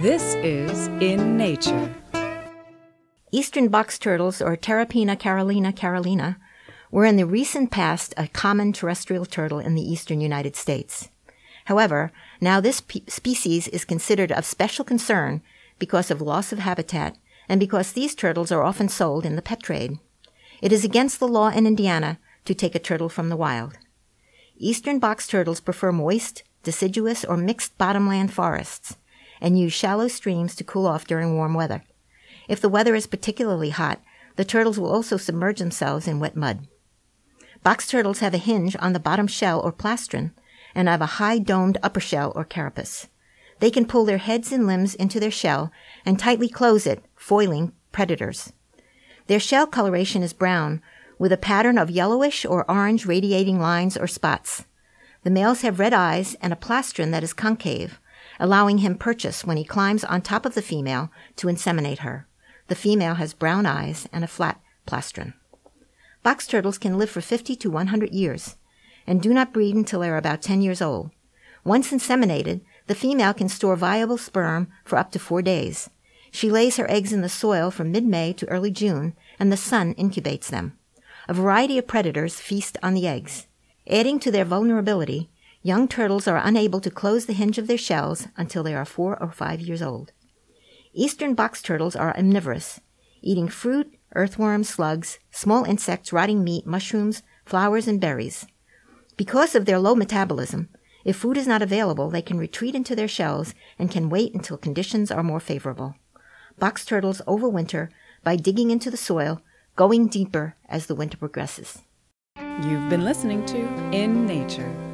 This is In Nature. Eastern box turtles, or Terrapene carolina carolina, were in the recent past a common terrestrial turtle in the eastern United States. However, now this pe- species is considered of special concern because of loss of habitat and because these turtles are often sold in the pet trade. It is against the law in Indiana to take a turtle from the wild. Eastern box turtles prefer moist, deciduous, or mixed bottomland forests and use shallow streams to cool off during warm weather. If the weather is particularly hot, the turtles will also submerge themselves in wet mud. Box turtles have a hinge on the bottom shell or plastron and have a high domed upper shell or carapace. They can pull their heads and limbs into their shell and tightly close it, foiling predators. Their shell coloration is brown, with a pattern of yellowish or orange radiating lines or spots. The males have red eyes and a plastron that is concave, allowing him purchase when he climbs on top of the female to inseminate her. The female has brown eyes and a flat plastron. Box turtles can live for 50 to 100 years and do not breed until they are about 10 years old. Once inseminated, the female can store viable sperm for up to four days. She lays her eggs in the soil from mid May to early June, and the sun incubates them. A variety of predators feast on the eggs. Adding to their vulnerability, young turtles are unable to close the hinge of their shells until they are four or five years old. Eastern box turtles are omnivorous, eating fruit, earthworms, slugs, small insects, rotting meat, mushrooms, flowers, and berries. Because of their low metabolism, if food is not available, they can retreat into their shells and can wait until conditions are more favorable. Box turtles overwinter by digging into the soil, going deeper as the winter progresses. You've been listening to In Nature.